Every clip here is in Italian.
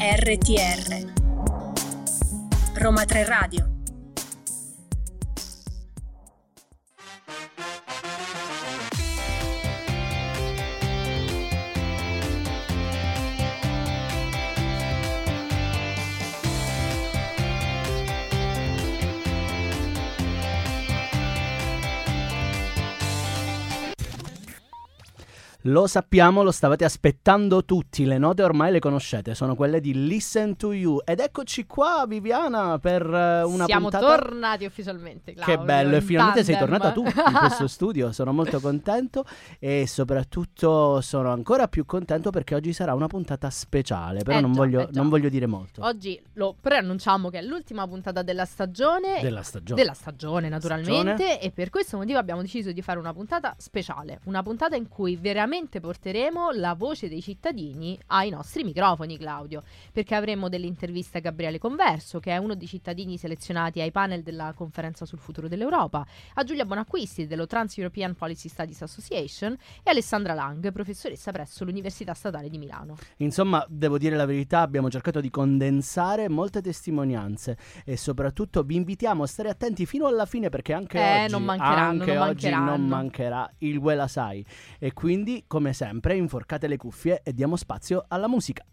RTR Roma 3 Radio Lo sappiamo, lo stavate aspettando tutti, le note ormai le conoscete, sono quelle di Listen to You. Ed eccoci qua, Viviana, per uh, una Siamo puntata... tornati ufficialmente, Claudio, Che bello, e finalmente sei tandem. tornata tu in questo studio, sono molto contento e soprattutto sono ancora più contento perché oggi sarà una puntata speciale, però Eh non, già, voglio, eh non voglio dire molto. Oggi lo preannunciamo che è l'ultima puntata della stagione. Della stagione. Della stagione, naturalmente. Stagione. E per questo motivo abbiamo deciso di fare una puntata speciale. Una puntata in cui veramente porteremo la voce dei cittadini ai nostri microfoni, Claudio. Perché avremo delle interviste a Gabriele Converso, che è uno dei cittadini selezionati ai panel della conferenza sul futuro dell'Europa, a Giulia Bonacquisti dello Trans-European Policy Studies Association e Alessandra Lang, professoressa presso l'Università Statale di Milano. Insomma, devo dire la verità, abbiamo cercato di condensare molte testimonianze e soprattutto vi invitiamo a stare attenti fino alla fine perché anche Eh, oggi, non mancheranno, anche non oggi non mancheranno. mancherà il Well Sai. E quindi, come sempre, inforcate le cuffie e diamo spazio alla musica.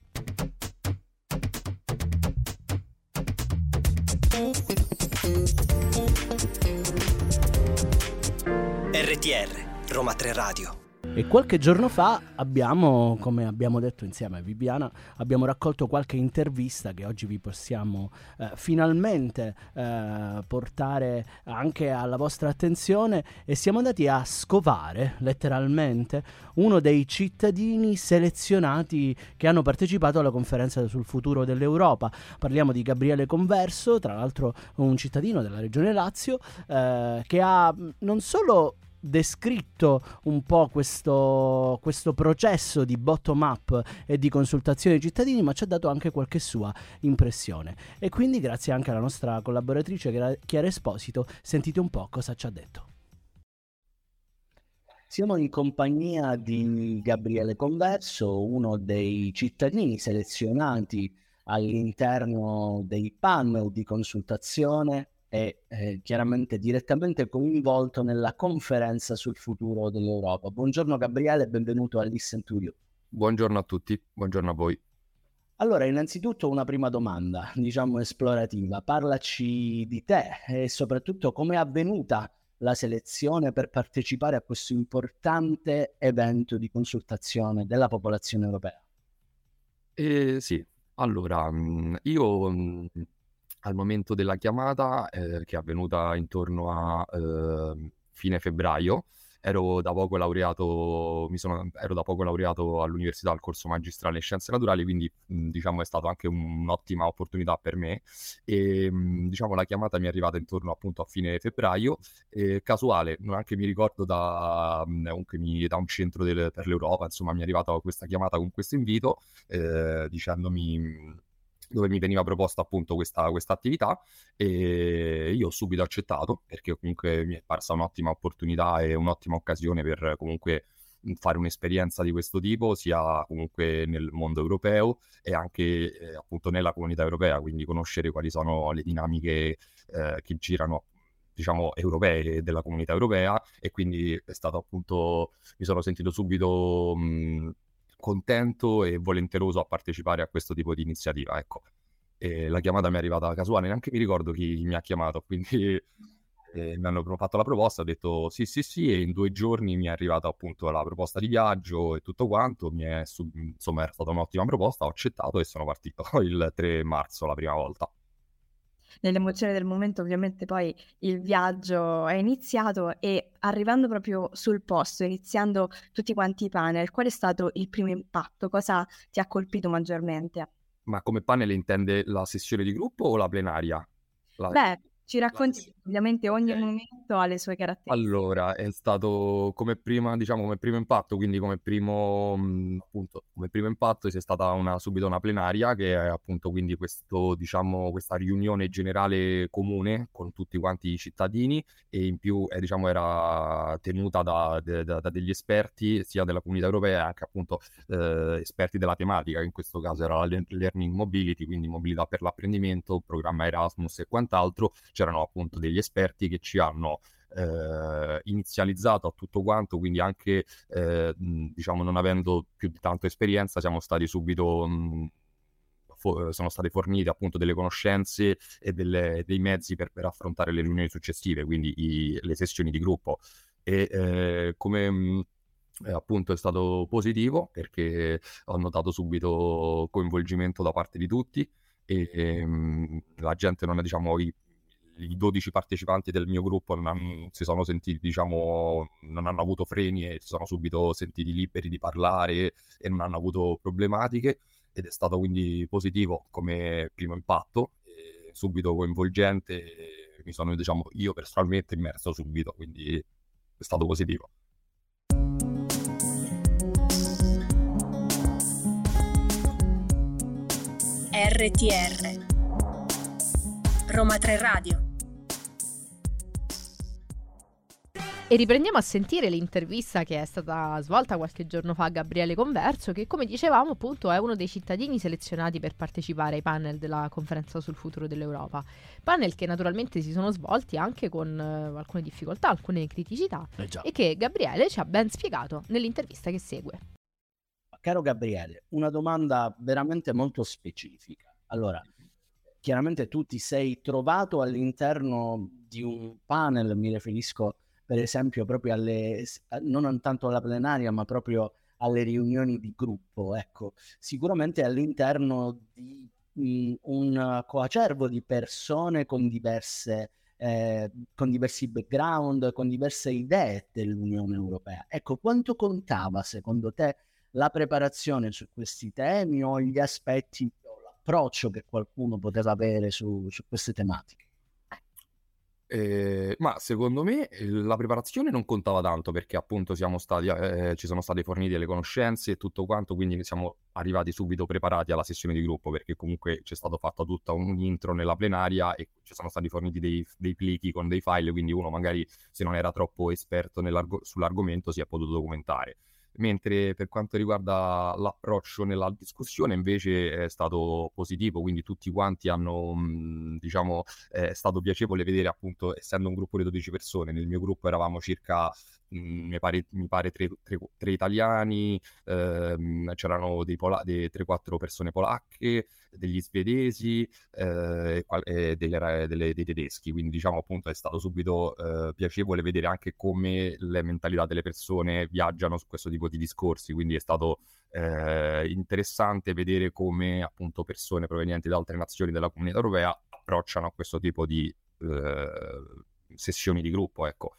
RTR Roma 3 Radio. E qualche giorno fa abbiamo, come abbiamo detto insieme a Viviana, abbiamo raccolto qualche intervista che oggi vi possiamo eh, finalmente eh, portare anche alla vostra attenzione e siamo andati a scovare letteralmente uno dei cittadini selezionati che hanno partecipato alla conferenza sul futuro dell'Europa. Parliamo di Gabriele Converso, tra l'altro un cittadino della regione Lazio, eh, che ha mh, non solo descritto un po' questo, questo processo di bottom up e di consultazione dei cittadini, ma ci ha dato anche qualche sua impressione. E quindi, grazie anche alla nostra collaboratrice Chiara- Esposito, sentite un po' cosa ci ha detto. Siamo in compagnia di Gabriele Converso, uno dei cittadini selezionati all'interno dei panel di consultazione e eh, chiaramente direttamente coinvolto nella conferenza sul futuro dell'Europa. Buongiorno Gabriele e benvenuto a Listen to You. Buongiorno a tutti, buongiorno a voi. Allora, innanzitutto una prima domanda, diciamo esplorativa. Parlaci di te e soprattutto come è avvenuta la selezione per partecipare a questo importante evento di consultazione della popolazione europea. Eh, sì, allora, mh, io mh, al momento della chiamata, eh, che è avvenuta intorno a eh, fine febbraio, ero da poco laureato, sono, ero da poco laureato all'università al corso magistrale in scienze naturali, quindi mh, diciamo è stata anche un- un'ottima opportunità per me. E mh, diciamo la chiamata mi è arrivata intorno appunto a fine febbraio, eh, casuale, non anche mi ricordo da, mh, comunque mi- da un centro del- per l'Europa, insomma mi è arrivata questa chiamata con questo invito eh, dicendomi dove mi veniva proposta appunto questa, attività e io ho subito accettato perché comunque mi è parsa un'ottima opportunità e un'ottima occasione per comunque fare un'esperienza di questo tipo sia comunque nel mondo europeo e anche eh, appunto nella comunità europea, quindi conoscere quali sono le dinamiche eh, che girano diciamo europee della comunità europea e quindi è stato appunto mi sono sentito subito mh, contento e volenteroso a partecipare a questo tipo di iniziativa, ecco. E la chiamata mi è arrivata casuale, neanche mi ricordo chi mi ha chiamato, quindi eh, mi hanno fatto la proposta, ho detto sì, sì, sì, e in due giorni mi è arrivata appunto la proposta di viaggio e tutto quanto, mi è insomma era stata un'ottima proposta, ho accettato e sono partito il 3 marzo la prima volta. Nell'emozione del momento ovviamente poi il viaggio è iniziato e arrivando proprio sul posto, iniziando tutti quanti i panel, qual è stato il primo impatto? Cosa ti ha colpito maggiormente? Ma come panel intende la sessione di gruppo o la plenaria? La- Beh, Ci racconti ovviamente ogni Ok. momento ha le sue caratteristiche. Allora, è stato come prima, diciamo, come primo impatto, quindi come primo, mh, appunto, come primo impatto c'è stata una, subito una plenaria che è appunto quindi questo, diciamo, questa riunione generale comune con tutti quanti i cittadini e in più, eh, diciamo, era tenuta da, da- da degli esperti sia della comunità europea che appunto eh, esperti della tematica, che in questo caso era la le- Learning Mobility, quindi mobilità per l'apprendimento, programma Erasmus e quant'altro. C'erano appunto degli esperti che ci hanno eh, inizializzato a tutto quanto, quindi anche eh, diciamo non avendo più di tanto esperienza, siamo stati subito mh, sono state fornite appunto delle conoscenze e delle- dei mezzi per, per affrontare le riunioni successive, quindi i- le sessioni di gruppo. E eh, come mh, eh, appunto è stato positivo perché ho notato subito coinvolgimento da parte di tutti e ehm, la gente non è, diciamo, i 12 partecipanti del mio gruppo non han- si sono sentiti, diciamo, non hanno avuto freni e si sono subito sentiti liberi di parlare e non hanno avuto problematiche ed è stato quindi positivo come primo impatto, subito coinvolgente, mi sono, diciamo, io personalmente immerso subito, quindi è stato positivo. RTR Roma 3 Radio E riprendiamo a sentire l'intervista che è stata svolta qualche giorno fa a Gabriele Converso, che come dicevamo appunto è uno dei cittadini selezionati per partecipare ai panel della conferenza sul futuro dell'Europa. Panel che naturalmente si sono svolti anche con eh, alcune difficoltà, alcune criticità Eh e che Gabriele ci ha ben spiegato nell'intervista che segue. Caro Gabriele, una domanda veramente molto specifica. Allora, chiaramente tu ti sei trovato all'interno di un panel, mi riferisco per esempio proprio alle, non tanto alla plenaria, ma proprio alle riunioni di gruppo, ecco, sicuramente all'interno di mh, un coacervo di persone con diverse eh, con diversi background, con diverse idee dell'Unione Europea. Ecco, quanto contava secondo te la preparazione su questi temi o gli aspetti o l'approccio che qualcuno poteva avere su, su queste tematiche? Eh, ma secondo me eh, la preparazione non contava tanto perché appunto stati, eh, ci sono state fornite le conoscenze e tutto quanto, quindi siamo arrivati subito preparati alla sessione di gruppo perché comunque c'è stato fatto tutta un intro nella plenaria e ci sono stati forniti dei, dei plichi con dei file, quindi uno magari se non era troppo esperto sull'argomento si è potuto documentare. Mentre per quanto riguarda l'approccio nella discussione invece è stato positivo, quindi tutti quanti hanno, mh, diciamo, è stato piacevole vedere appunto, essendo un gruppo di 12 persone, nel mio gruppo eravamo circa, mi pare, mi pare tre, tre- tre italiani, ehm, c'erano dei pola- dei 3-4 persone polacche, degli svedesi eh, e delle- delle- dei tedeschi, quindi diciamo appunto è stato subito eh, piacevole vedere anche come le mentalità delle persone viaggiano su questo tipo di discorsi, quindi è stato eh, interessante vedere come appunto persone provenienti da altre nazioni della comunità europea approcciano a questo tipo di eh, sessioni di gruppo, ecco.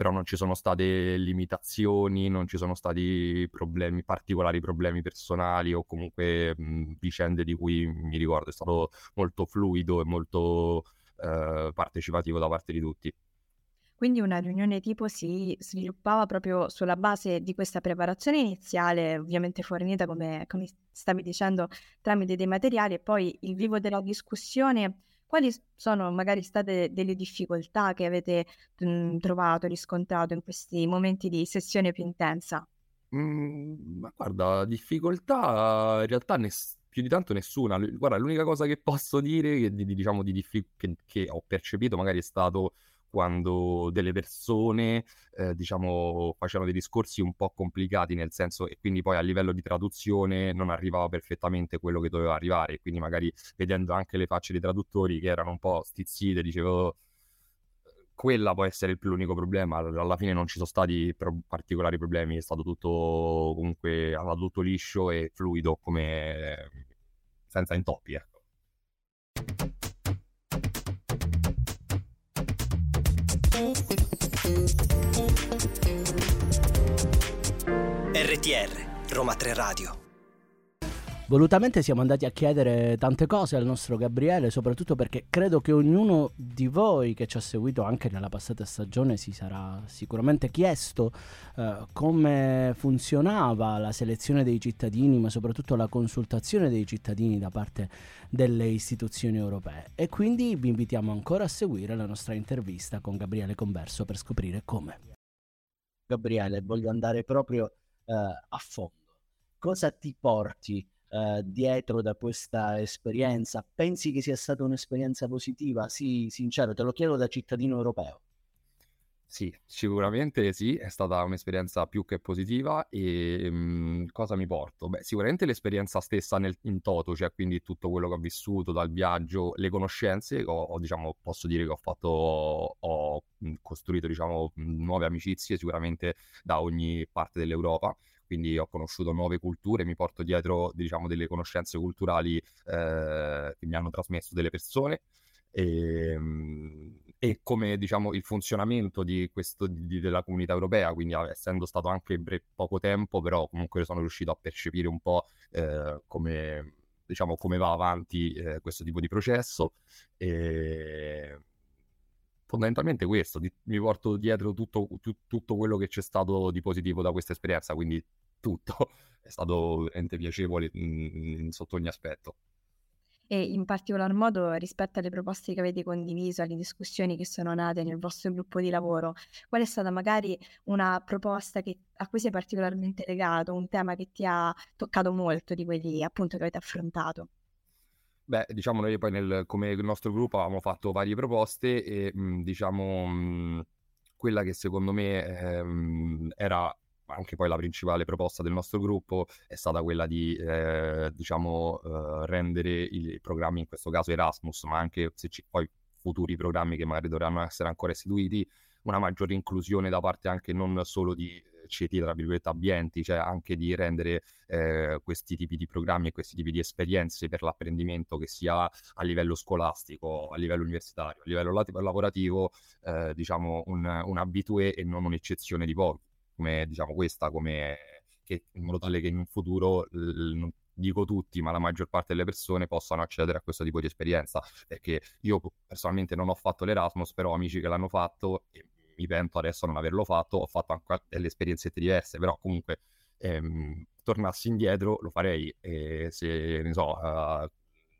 Però non ci sono state limitazioni, non ci sono stati problemi, particolari problemi personali o comunque mh, vicende di cui mi ricordo. È stato molto fluido e molto eh, partecipativo da parte di tutti. Quindi una riunione tipo si sviluppava proprio sulla base di questa preparazione iniziale, ovviamente fornita, come, come stavi dicendo, tramite dei materiali e poi il vivo della discussione. Quali sono magari state delle difficoltà che avete mh, trovato, riscontrato in questi momenti di sessione più intensa? Mm, ma guarda, difficoltà in realtà ness- più di tanto nessuna. L- Guarda, l'unica cosa che posso dire che, di- di- diciamo, di diffi- che, che ho percepito magari è stato quando delle persone, eh, diciamo, facevano dei discorsi un po' complicati nel senso e quindi poi a livello di traduzione non arrivava perfettamente quello che doveva arrivare. Quindi magari vedendo anche le facce dei traduttori che erano un po' stizzite, dicevo quella può essere l'unico problema. Alla fine non ci sono stati pro- particolari problemi, è stato tutto comunque andato tutto liscio e fluido, come senza intoppi, ecco. RTR Roma 3 Radio Volutamente siamo andati a chiedere tante cose al nostro Gabriele, soprattutto perché credo che ognuno di voi che ci ha seguito anche nella passata stagione si sarà sicuramente chiesto eh, come funzionava la selezione dei cittadini, ma soprattutto la consultazione dei cittadini da parte delle istituzioni europee. E quindi vi invitiamo ancora a seguire la nostra intervista con Gabriele Converso per scoprire come. Gabriele, voglio andare proprio eh, a fondo. Cosa ti porti eh, dietro da questa esperienza? Pensi che sia stata un'esperienza positiva? Sì, sincero, te lo chiedo da cittadino europeo. Sì, sicuramente sì, è stata un'esperienza più che positiva e mh, cosa mi porto? Beh, sicuramente l'esperienza stessa nel, in toto, cioè quindi tutto quello che ho vissuto dal viaggio, le conoscenze, ho, ho, diciamo, posso dire che ho fatto, ho costruito diciamo, nuove amicizie sicuramente da ogni parte dell'Europa quindi ho conosciuto nuove culture, mi porto dietro diciamo, delle conoscenze culturali eh, che mi hanno trasmesso delle persone e, ehm, e come diciamo, il funzionamento di questo, di, della comunità europea, quindi essendo stato anche bre- poco tempo, però comunque sono riuscito a percepire un po' eh, come, diciamo, come va avanti eh, questo tipo di processo. E fondamentalmente questo, di, mi porto dietro tutto, tu, tutto quello che c'è stato di positivo da questa esperienza, quindi tutto è stato veramente piacevole in, sotto ogni aspetto. E in particolar modo rispetto alle proposte che avete condiviso, alle discussioni che sono nate nel vostro gruppo di lavoro, qual è stata magari una proposta che, a cui sei particolarmente legato, un tema che ti ha toccato molto di quelli appunto che avete affrontato? Beh, diciamo noi poi nel, come nostro gruppo avevamo fatto varie proposte e mh, diciamo mh, quella che secondo me ehm, era anche poi la principale proposta del nostro gruppo è stata quella di eh, diciamo eh, rendere i programmi in questo caso Erasmus ma anche se ci poi futuri programmi che magari dovranno essere ancora istituiti una maggiore inclusione da parte anche non solo di ceti, tra virgolette, ambienti, cioè anche di rendere eh, questi tipi di programmi e questi tipi di esperienze per l'apprendimento, che sia a livello scolastico, a livello universitario, a livello lavorativo, eh, diciamo un, un abitué e non un'eccezione di pochi, come diciamo questa, come che, in modo tale che in un futuro non dico tutti, ma la maggior parte delle persone possano accedere a questo tipo di esperienza. Perché io personalmente non ho fatto l'Erasmus, però amici che l'hanno fatto e mi pento adesso non averlo fatto, ho fatto anche delle esperienze diverse, però comunque ehm, tornassi indietro lo farei e se ne so, uh,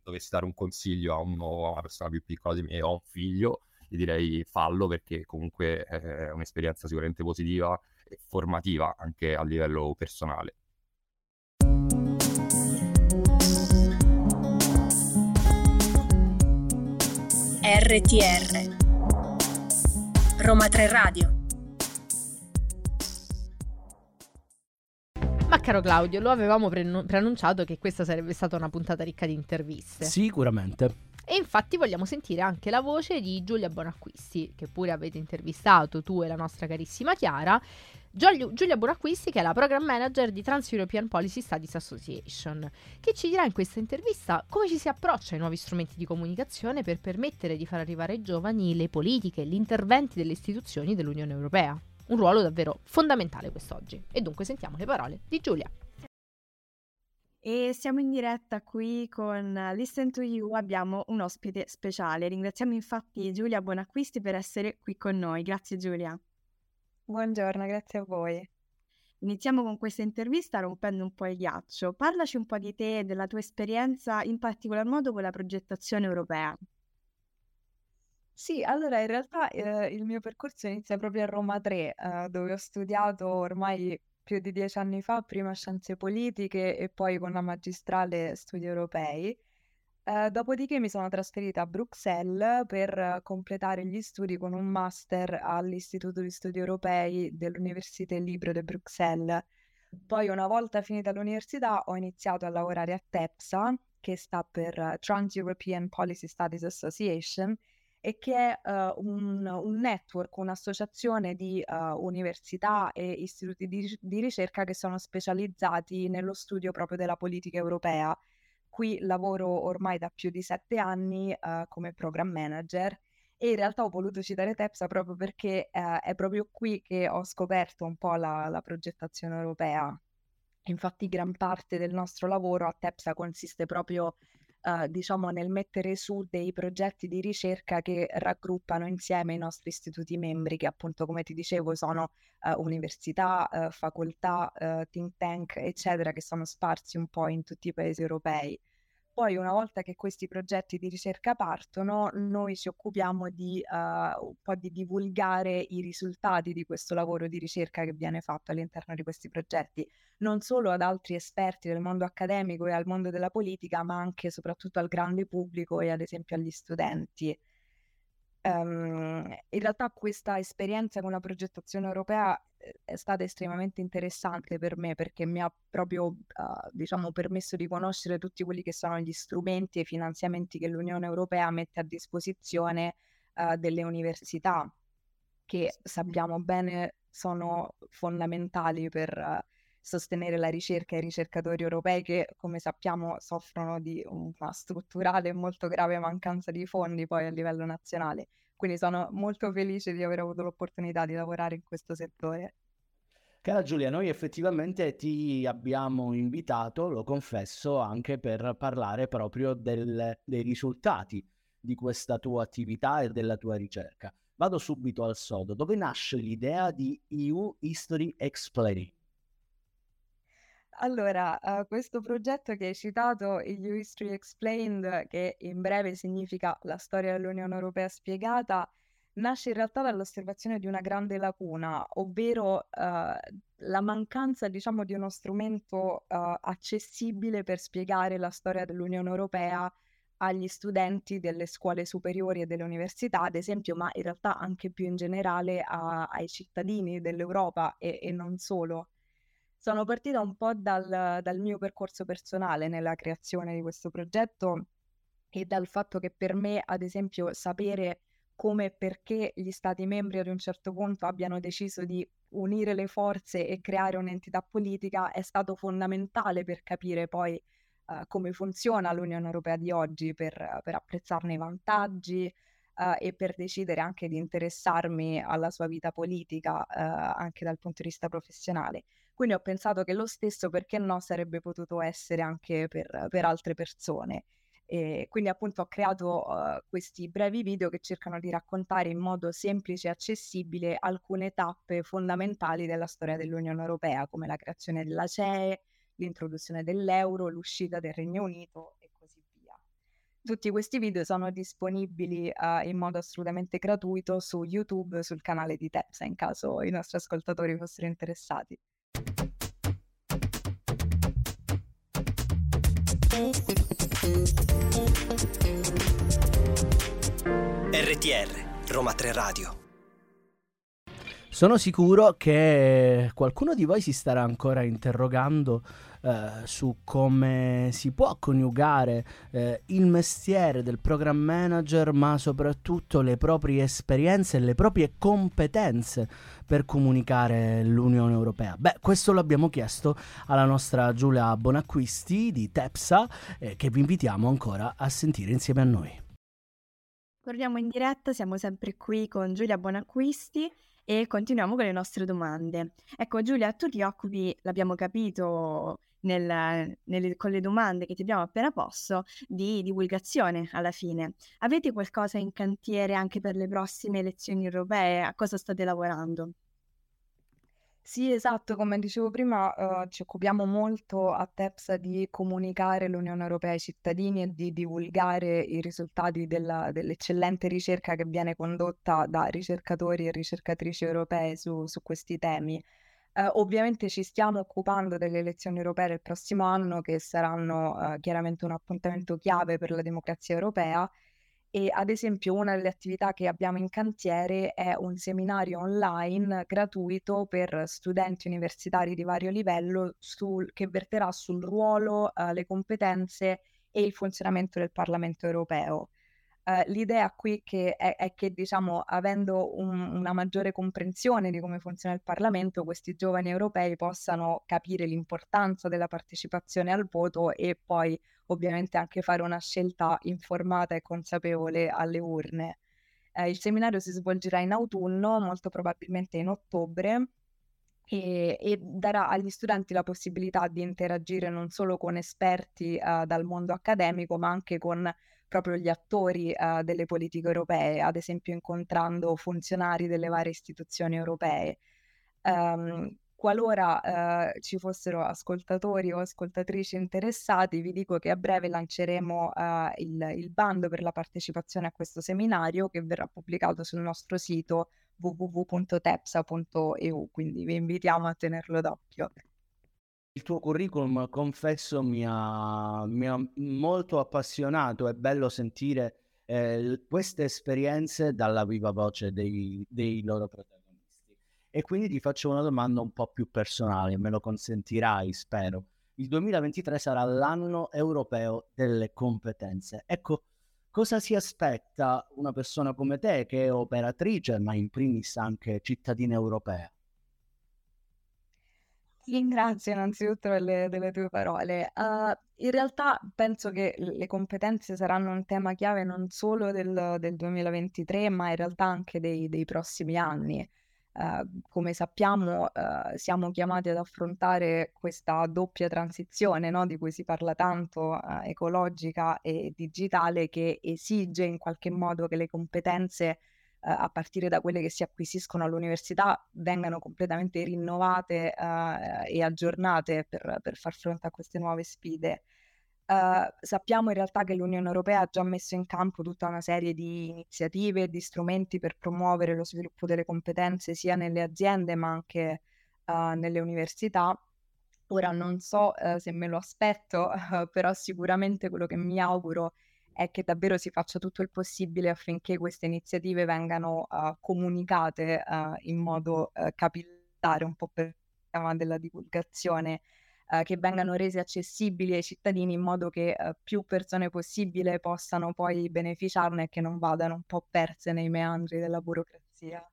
dovessi dare un consiglio a, uno, a una persona più piccola di me o a un figlio, gli direi fallo perché comunque è un'esperienza sicuramente positiva e formativa anche a livello personale. RTR Roma 3 Radio. Ma caro Claudio, lo avevamo pre- preannunciato che questa sarebbe stata una puntata ricca di interviste. Sicuramente. E infatti vogliamo sentire anche la voce di Giulia Bonacquisti, che pure avete intervistato tu e la nostra carissima Chiara, Giulia Buracquisti, che è la Program Manager di Trans European Policy Studies Association, che ci dirà in questa intervista come ci si approccia ai nuovi strumenti di comunicazione per permettere di far arrivare ai giovani le politiche e gli interventi delle istituzioni dell'Unione Europea. Un ruolo davvero fondamentale quest'oggi. E dunque sentiamo le parole di Giulia. E siamo in diretta qui con Listen to You, abbiamo un ospite speciale. Ringraziamo infatti Giulia Buonacquisti per essere qui con noi. Grazie Giulia. Buongiorno, grazie a voi. Iniziamo con questa intervista rompendo un po' il ghiaccio. Parlaci un po' di te e della tua esperienza, in particolar modo con la progettazione europea. Sì, allora in realtà eh, il mio percorso inizia proprio a Roma 3, eh, dove ho studiato ormai più di dieci anni fa, prima scienze politiche e poi con la magistrale studi europei. Eh, dopodiché mi sono trasferita a Bruxelles per completare gli studi con un master all'Istituto di Studi Europei dell'Università Libre de Bruxelles. Poi una volta finita l'università ho iniziato a lavorare a TEPSA, che sta per Trans-European Policy Studies Association, e che è uh, un, un, network, un'associazione di uh, università e istituti di, di, ricerca che sono specializzati nello studio proprio della politica europea. Qui lavoro ormai da più di sette anni uh, come program manager e in realtà ho voluto citare Tepsa proprio perché è proprio qui che ho scoperto un po' la, la progettazione europea. Infatti gran parte del nostro lavoro a TEPSA consiste proprio eh, diciamo nel mettere su dei progetti di ricerca che raggruppano insieme i nostri istituti membri, che appunto come ti dicevo sono eh, università, eh, facoltà, eh, think tank, eccetera, che sono sparsi un po' in tutti i paesi europei. Poi una volta che questi progetti di ricerca partono, noi ci occupiamo di uh, un po' di divulgare i risultati di questo lavoro di ricerca che viene fatto all'interno di questi progetti, non solo ad altri esperti del mondo accademico e al mondo della politica, ma anche e soprattutto al grande pubblico e ad esempio agli studenti. Um, in realtà questa esperienza con la progettazione europea è stata estremamente interessante per me perché mi ha proprio uh, diciamo, permesso di conoscere tutti quelli che sono gli strumenti e i finanziamenti che l'Unione Europea mette a disposizione uh, delle università che sappiamo bene sono fondamentali per uh, sostenere la ricerca e i ricercatori europei che, come sappiamo, soffrono di una strutturale e molto grave mancanza di fondi poi a livello nazionale. Quindi sono molto felice di aver avuto l'opportunità di lavorare in questo settore. Cara Giulia, noi effettivamente ti abbiamo invitato, lo confesso, anche per parlare proprio del, dei risultati di questa tua attività e della tua ricerca. Vado subito al sodo. Dove nasce l'idea di EU History Explaining? Allora, uh, questo progetto che hai citato, EU History Explained, che in breve significa la storia dell'Unione Europea spiegata, nasce in realtà dall'osservazione di una grande lacuna, ovvero uh, la mancanza, diciamo, di uno strumento uh, accessibile per spiegare la storia dell'Unione Europea agli studenti delle scuole superiori e delle università, ad esempio, ma in realtà anche più in generale a, ai cittadini dell'Europa e, e non solo. Sono partita un po' dal, dal mio percorso personale nella creazione di questo progetto e dal fatto che per me, ad esempio, sapere come e perché gli Stati membri ad un certo punto abbiano deciso di unire le forze e creare un'entità politica è stato fondamentale per capire poi uh, come funziona l'Unione Europea di oggi, per, per apprezzarne i vantaggi uh, e per decidere anche di interessarmi alla sua vita politica uh, anche dal punto di vista professionale. Quindi ho pensato che lo stesso, perché no, sarebbe potuto essere anche per, per altre persone. E quindi appunto ho creato uh, questi brevi video che cercano di raccontare in modo semplice e accessibile alcune tappe fondamentali della storia dell'Unione Europea, come la creazione della CE, l'introduzione dell'euro, l'uscita del Regno Unito e così via. Tutti questi video sono disponibili uh, in modo assolutamente gratuito su YouTube, sul canale di Tepsa, in caso i nostri ascoltatori fossero interessati. RTR Roma 3 Radio sono sicuro che qualcuno di voi si starà ancora interrogando eh, su come si può coniugare eh, il mestiere del program manager, ma soprattutto le proprie esperienze e le proprie competenze per comunicare l'Unione Europea. Beh, questo l'abbiamo chiesto alla nostra Giulia Bonacquisti di Tepsa, eh, che vi invitiamo ancora a sentire insieme a noi. Torniamo in diretta, siamo sempre qui con Giulia Bonacquisti e continuiamo con le nostre domande. Ecco Giulia, tu ti occupi, l'abbiamo capito nel, nelle, con le domande che ti abbiamo appena posto, di divulgazione alla fine. Avete qualcosa in cantiere anche per le prossime elezioni europee? A cosa state lavorando? Sì, esatto, come dicevo prima, uh, ci occupiamo molto a TEPSA di comunicare l'Unione Europea ai cittadini e di divulgare i risultati della, dell'eccellente ricerca che viene condotta da ricercatori e ricercatrici europee su, su questi temi. Uh, ovviamente ci stiamo occupando delle elezioni europee del prossimo anno, che saranno uh, chiaramente un appuntamento chiave per la democrazia europea e ad esempio una delle attività che abbiamo in cantiere è un seminario online gratuito per studenti universitari di vario livello sul, che verterà sul ruolo, uh, le competenze e il funzionamento del Parlamento europeo. Uh, l'idea qui che è, è, che, diciamo, avendo un, una maggiore comprensione di come funziona il Parlamento, questi giovani europei possano capire l'importanza della partecipazione al voto e poi ovviamente anche fare una scelta informata e consapevole alle urne. Eh, il seminario si svolgerà in autunno, molto probabilmente in ottobre, e, e darà agli studenti la possibilità di interagire non solo con esperti uh, dal mondo accademico, ma anche con proprio gli attori uh, delle politiche europee, ad esempio incontrando funzionari delle varie istituzioni europee. Um, qualora uh, ci fossero ascoltatori o ascoltatrici interessati, vi dico che a breve lanceremo il, il bando per la partecipazione a questo seminario che verrà pubblicato sul nostro sito www.tepsa.eu, quindi vi invitiamo a tenerlo d'occhio. Il tuo curriculum, confesso, mi ha, mi ha molto appassionato, è bello sentire eh, queste esperienze dalla viva voce dei, dei loro protagonisti. E quindi ti faccio una domanda un po' più personale, me lo consentirai, spero. Il 2023 sarà l'anno europeo delle competenze. Ecco, cosa si aspetta una persona come te che è operatrice, ma in primis anche cittadina europea? Ringrazio innanzitutto delle, delle tue parole. Uh, in realtà penso che le competenze saranno un tema chiave non solo del, del 2023, ma in realtà anche dei, dei prossimi anni. Uh, come sappiamo, uh, siamo chiamati ad affrontare questa doppia transizione no? di cui si parla tanto, uh, ecologica e digitale, che esige in qualche modo che le competenze a partire da quelle che si acquisiscono all'università vengano completamente rinnovate e aggiornate per, per far fronte a queste nuove sfide. Uh, sappiamo in realtà che l'Unione Europea ha già messo in campo tutta una serie di iniziative e di strumenti per promuovere lo sviluppo delle competenze sia nelle aziende ma anche uh, nelle università. Ora non so uh, se me lo aspetto, però sicuramente quello che mi auguro è che davvero si faccia tutto il possibile affinché queste iniziative vengano comunicate in modo capillare, un po' per il tema della divulgazione che vengano resi accessibili ai cittadini in modo che più persone possibile possano poi beneficiarne e che non vadano un po' perse nei meandri della burocrazia.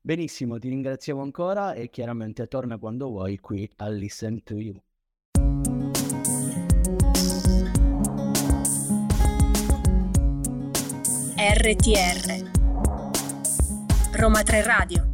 Benissimo, ti ringraziamo ancora e chiaramente torna quando vuoi qui a Listen to You. RTR Roma 3 Radio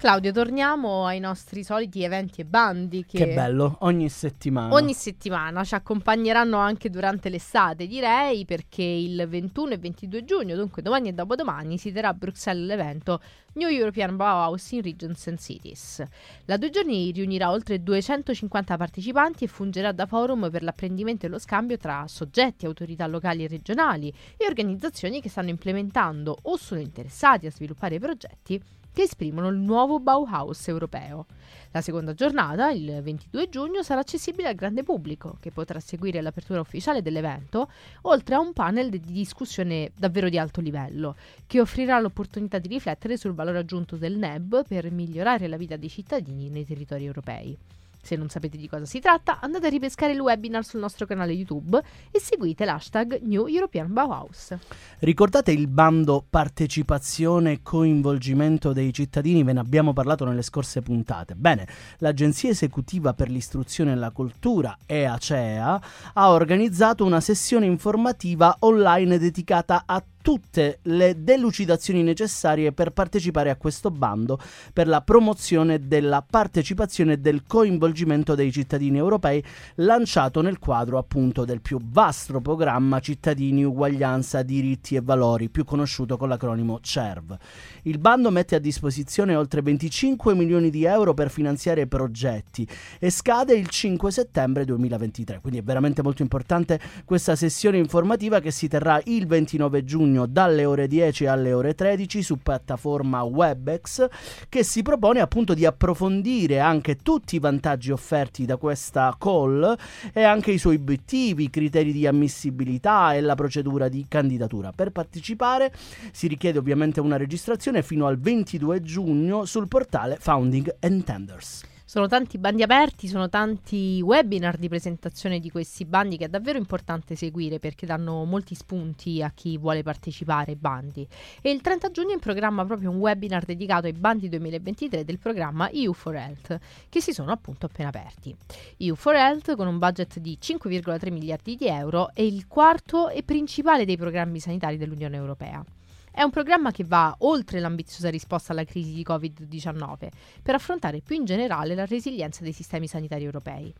Claudio, torniamo ai nostri soliti eventi e bandi che, che bello, ogni settimana. Ogni settimana ci accompagneranno anche durante l'estate, direi, perché il 21 e 22 giugno, dunque domani e dopodomani, si terrà a Bruxelles l'evento New European Bauhaus in Regions and Cities. La due giorni riunirà oltre 250 partecipanti e fungerà da forum per l'apprendimento e lo scambio tra soggetti, autorità locali e regionali e organizzazioni che stanno implementando o sono interessati a sviluppare progetti che esprimono il nuovo Bauhaus europeo. La seconda giornata, il 22 giugno, sarà accessibile al grande pubblico, che potrà seguire l'apertura ufficiale dell'evento, oltre a un panel di discussione davvero di alto livello, che offrirà l'opportunità di riflettere sul valore aggiunto del NEB per migliorare la vita dei cittadini nei territori europei. Se non sapete di cosa si tratta, andate a ripescare il webinar sul nostro canale YouTube e seguite l'hashtag New European Bauhaus. Ricordate il bando partecipazione e coinvolgimento dei cittadini? Ve ne abbiamo parlato nelle scorse puntate. Bene, l'Agenzia Esecutiva per l'Istruzione e la Cultura, EACEA, ha organizzato una sessione informativa online dedicata a tutte le delucidazioni necessarie per partecipare a questo bando per la promozione della partecipazione e del coinvolgimento dei cittadini europei lanciato nel quadro appunto del più vasto programma Cittadini, Uguaglianza, Diritti e Valori, più conosciuto con l'acronimo CERV. Il bando mette a disposizione oltre 25 milioni di euro per finanziare progetti e scade il 5 settembre 2023, quindi è veramente molto importante questa sessione informativa che si terrà il 29 giugno giugno dalle ore 10 alle ore 13 su piattaforma Webex che si propone appunto di approfondire anche tutti i vantaggi offerti da questa call e anche i suoi obiettivi, i criteri di ammissibilità e la procedura di candidatura. Per partecipare si richiede ovviamente una registrazione fino al 22 giugno sul portale Founding and Tenders. Sono tanti bandi aperti, sono tanti webinar di presentazione di questi bandi che è davvero importante seguire perché danno molti spunti a chi vuole partecipare ai bandi. E il 30 giugno è in programma proprio un webinar dedicato ai bandi 2023 del programma EU for Health, che si sono appunto appena aperti. EU for Health, con un budget di 5,3 miliardi di euro, è il quarto e principale dei programmi sanitari dell'Unione Europea. È un programma che va oltre l'ambiziosa risposta alla crisi di Covid-19 per affrontare più in generale la resilienza dei sistemi sanitari europei.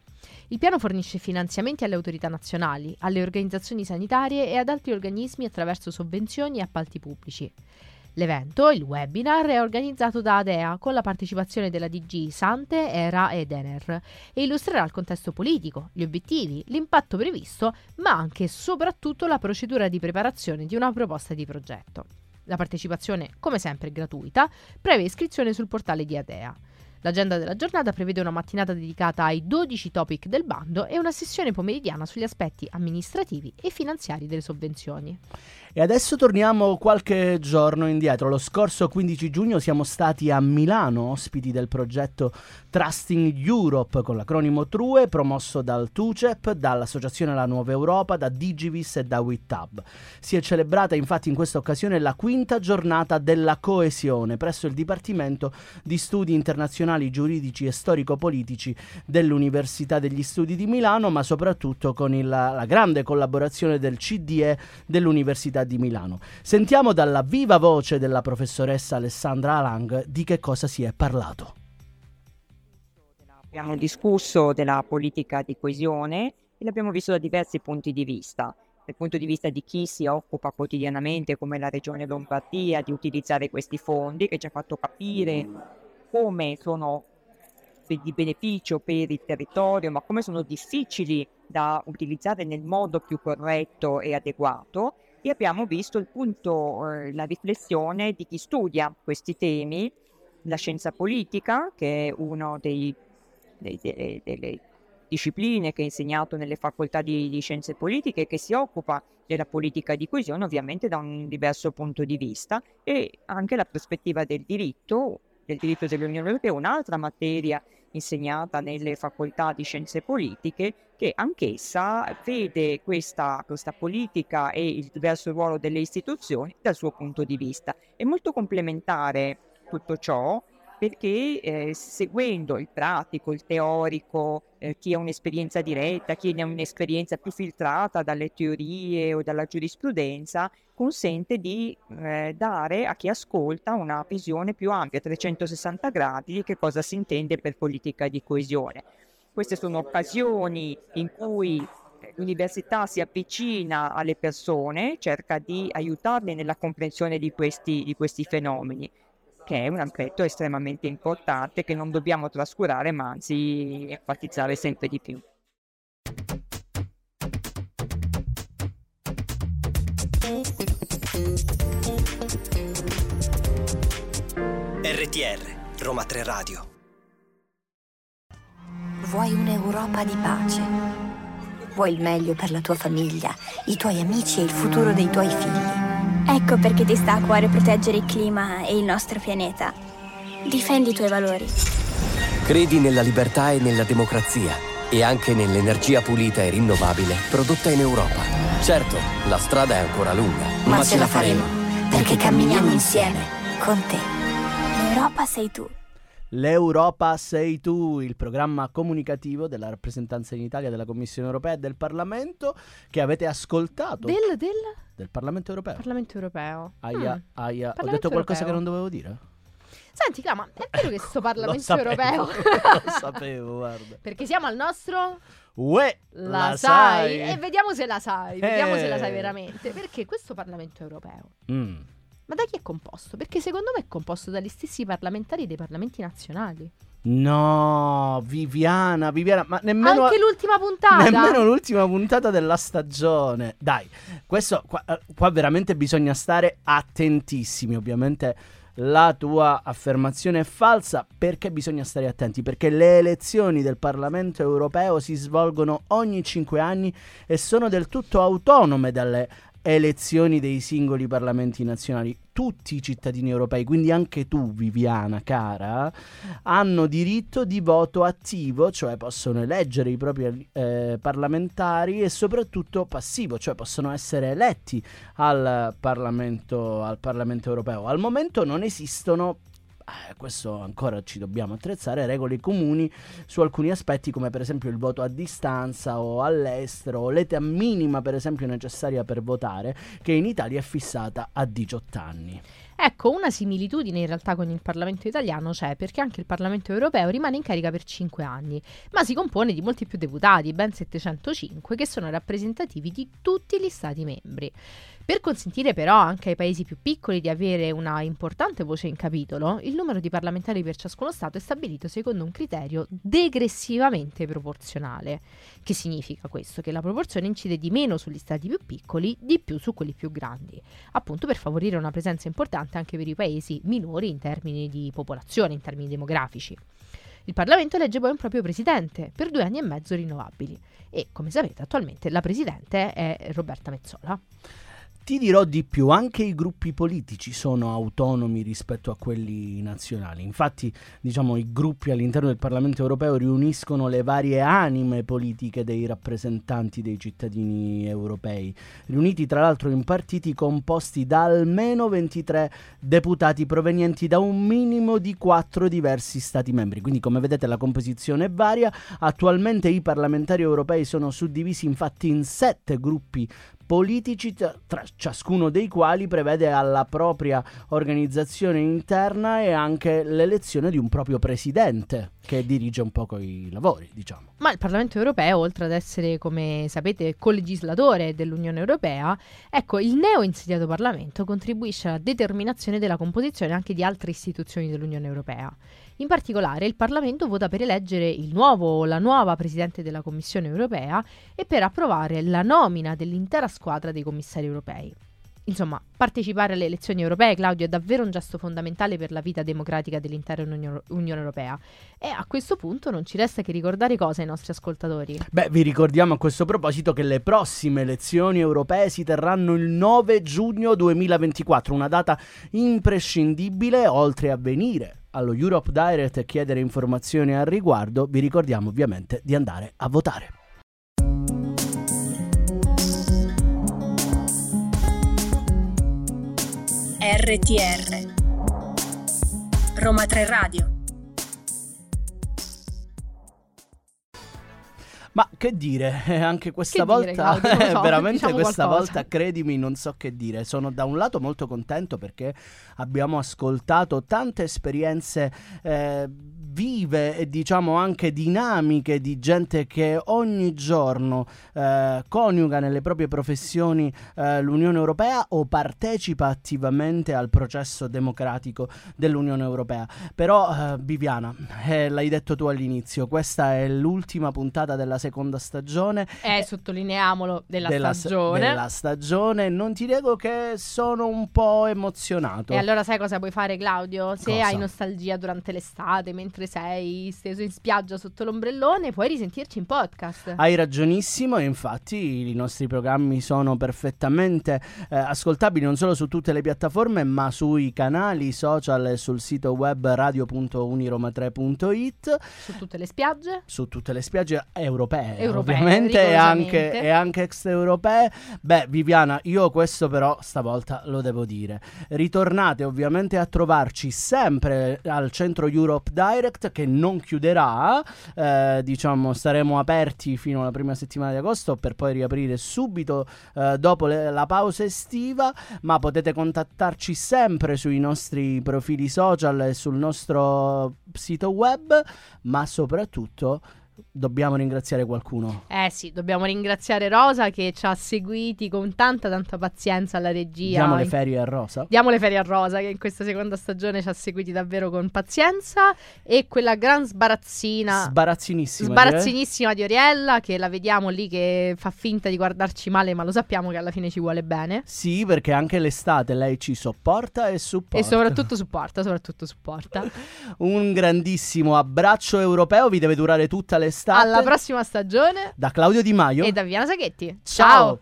Il piano fornisce finanziamenti alle autorità nazionali, alle organizzazioni sanitarie e ad altri organismi attraverso sovvenzioni e appalti pubblici. L'evento, il webinar, è organizzato da ADEA con la partecipazione della DG Sante, ERA ed Ener e illustrerà il contesto politico, gli obiettivi, l'impatto previsto, ma anche e soprattutto la procedura di preparazione di una proposta di progetto. La partecipazione, come sempre, è gratuita, previa iscrizione sul portale di ADEA. L'agenda della giornata prevede una mattinata dedicata ai 12 topic del bando e una sessione pomeridiana sugli aspetti amministrativi e finanziari delle sovvenzioni. E adesso torniamo qualche giorno indietro. Lo scorso 15 giugno siamo stati a Milano, ospiti del progetto Trusting Europe con l'acronimo TRUE, promosso dal TUCEP, dall'Associazione La Nuova Europa, da Digivis e da WITAB. Si è celebrata infatti in questa occasione la quinta giornata della coesione presso il Dipartimento di Studi Internazionali Giuridici e Storico-Politici dell'Università degli Studi di Milano, ma soprattutto con il, la grande collaborazione del CDE dell'Università di Milano. Sentiamo dalla viva voce della professoressa Alessandra Alang di che cosa si è parlato. Abbiamo discusso della politica di coesione e l'abbiamo visto da diversi punti di vista. Dal punto di vista di chi si occupa quotidianamente, come la Regione Lombardia, di utilizzare questi fondi, che ci ha fatto capire come sono di beneficio per il territorio, ma come sono difficili da utilizzare nel modo più corretto e adeguato e abbiamo visto il punto, eh, la riflessione di chi studia questi temi, la scienza politica, che è una delle discipline che è insegnato nelle facoltà di, di scienze politiche, che si occupa della politica di coesione ovviamente da un diverso punto di vista e anche la prospettiva del diritto, del diritto dell'Unione Europea, un'altra materia insegnata nelle facoltà di scienze politiche, che anch'essa vede questa, questa politica e il diverso ruolo delle istituzioni dal suo punto di vista. È molto complementare tutto ciò perché eh, seguendo il pratico, il teorico, eh, chi ha un'esperienza diretta, chi ha un'esperienza più filtrata dalle teorie o dalla giurisprudenza, consente di eh, dare a chi ascolta una visione più ampia, 360 gradi, di che cosa si intende per politica di coesione. Queste sono occasioni in cui l'università si avvicina alle persone, cerca di aiutarle nella comprensione di questi, di questi fenomeni che è un aspetto estremamente importante che non dobbiamo trascurare ma anzi enfatizzare sempre di più. RTR Roma 3 Radio Vuoi un'Europa di pace? Vuoi il meglio per la tua famiglia, i tuoi amici e il futuro dei tuoi figli? Ecco perché ti sta a cuore proteggere il clima e il nostro pianeta. Difendi i tuoi valori. Credi nella libertà e nella democrazia e anche nell'energia pulita e rinnovabile prodotta in Europa. Certo, la strada è ancora lunga, ma, ma ce la faremo, perché camminiamo insieme con te. L'Europa sei tu. L'Europa sei tu, il programma comunicativo della rappresentanza in Italia della Commissione europea e del Parlamento che avete ascoltato. Del, del? Del Parlamento europeo. Parlamento europeo. Aia, mm. aia. Parlamento Ho detto qualcosa europeo. che non dovevo dire? Senti, ma è vero che sto Parlamento europeo? Lo sapevo, guarda. Perché siamo al nostro... Uè, la, la sai. sai. E vediamo se la sai, eh. vediamo se la sai veramente. Perché questo Parlamento europeo... Mm ma da chi è composto? Perché secondo me è composto dagli stessi parlamentari dei parlamenti nazionali. No, Viviana, Viviana, ma nemmeno anche l'ultima puntata. Nemmeno l'ultima puntata della stagione. Dai, questo qua, eh, qua veramente bisogna stare attentissimi, ovviamente la tua affermazione è falsa perché bisogna stare attenti perché le elezioni del Parlamento europeo si svolgono ogni cinque anni e sono del tutto autonome dalle elezioni dei singoli parlamenti nazionali. Tutti i cittadini europei, quindi anche tu, Viviana, cara, hanno diritto di voto attivo, cioè possono eleggere i propri eh, parlamentari e soprattutto passivo, cioè possono essere eletti al Parlamento, al Parlamento europeo. Al momento non esistono eh, questo ancora ci dobbiamo attrezzare, regole comuni su alcuni aspetti come per esempio il voto a distanza o all'estero, l'età minima per esempio necessaria per votare, che in Italia è fissata a 18 anni. Ecco, una similitudine in realtà con il Parlamento italiano c'è perché anche il Parlamento europeo rimane in carica per 5 anni, ma si compone di molti più deputati, ben 705, che sono rappresentativi di tutti gli Stati membri. Per consentire però anche ai paesi più piccoli di avere una importante voce in capitolo, il numero di parlamentari per ciascuno Stato è stabilito secondo un criterio degressivamente proporzionale. Che significa questo? Che la proporzione incide di meno sugli Stati più piccoli, di più su quelli più grandi, appunto per favorire una presenza importante anche per i paesi minori in termini di popolazione, in termini demografici. Il Parlamento elegge poi un proprio presidente per due anni e mezzo rinnovabili e, come sapete, attualmente la presidente è Roberta Mezzola. Ti dirò di più, anche i gruppi politici sono autonomi rispetto a quelli nazionali. Infatti, diciamo, i gruppi all'interno del Parlamento europeo riuniscono le varie anime politiche dei rappresentanti dei cittadini europei, riuniti tra l'altro in partiti composti da almeno 23 deputati provenienti da un minimo di quattro diversi Stati membri. Quindi, come vedete, la composizione è varia. Attualmente i parlamentari europei sono suddivisi infatti in sette gruppi politici, tra ciascuno dei quali prevede alla propria organizzazione interna e anche l'elezione di un proprio presidente che dirige un po' i lavori, diciamo. Ma il Parlamento europeo, oltre ad essere, come sapete, colegislatore dell'Unione Europea, ecco, il neo insediato Parlamento contribuisce alla determinazione della composizione anche di altre istituzioni dell'Unione Europea. In particolare il Parlamento vota per eleggere il nuovo o la nuova Presidente della Commissione europea e per approvare la nomina dell'intera squadra dei commissari europei. Insomma, partecipare alle elezioni europee, Claudio, è davvero un gesto fondamentale per la vita democratica dell'intera Unione, Europea. E a questo punto non ci resta che ricordare cosa ai nostri ascoltatori. Beh, vi ricordiamo a questo proposito che le prossime elezioni europee si terranno il 9 giugno 2024, una data imprescindibile oltre a venire allo Europe Direct e chiedere informazioni al riguardo, vi ricordiamo ovviamente di andare a votare. RTR Roma 3 Radio Ma che dire, anche questa Che volta, dire, Claudio? So, veramente diciamo questa qualcosa. volta, credimi, non so che dire. Sono da un lato molto contento perché abbiamo ascoltato tante esperienze eh, vive e diciamo anche dinamiche di gente che ogni giorno eh, coniuga nelle proprie professioni eh, l'Unione Europea o partecipa attivamente al processo democratico dell'Unione Europea. Però, eh, Viviana, eh, l'hai detto tu all'inizio, questa è l'ultima puntata della seconda stagione. Eh, sottolineiamolo, della, della, stagione. della stagione. Non ti nego che sono un po' emozionato. E allora sai cosa puoi fare Claudio? Se Cosa? hai nostalgia durante l'estate, mentre sei steso in spiaggia sotto l'ombrellone, puoi risentirci in podcast. Hai ragionissimo infatti i nostri programmi sono perfettamente eh, ascoltabili non solo su tutte le piattaforme ma sui canali social e sul sito web radio.uniroma3.it Su tutte le spiagge. su tutte le spiagge europee, Europee, ovviamente e anche, e anche extraeuropee. Beh, Viviana, io questo però stavolta lo devo dire. Ritornate ovviamente a trovarci sempre al centro Europe Direct che non chiuderà, eh, diciamo staremo aperti fino alla prima settimana di agosto per poi riaprire subito eh, dopo le- la pausa estiva, ma potete contattarci sempre sui nostri profili social e sul nostro sito web, ma soprattutto dobbiamo ringraziare qualcuno. Eh sì, dobbiamo ringraziare Rosa che ci ha seguiti con tanta tanta pazienza alla regia. Diamo le ferie a Rosa. Diamo le ferie a Rosa che in questa seconda stagione ci ha seguiti davvero con pazienza e quella gran sbarazzina Sbarazzinissima. sbarazzinissima di Oriella che la vediamo lì che fa finta di guardarci male ma lo sappiamo che alla fine ci vuole bene Sì, perché anche l'estate lei ci sopporta e supporta. e soprattutto supporta, soprattutto supporta. Un grandissimo abbraccio europeo, vi deve durare tutta l'estate. Alla prossima stagione Da Claudio Di Maio. e da Viviana Saghetti. Ciao.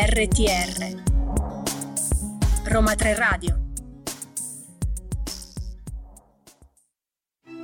RTR Roma 3 Radio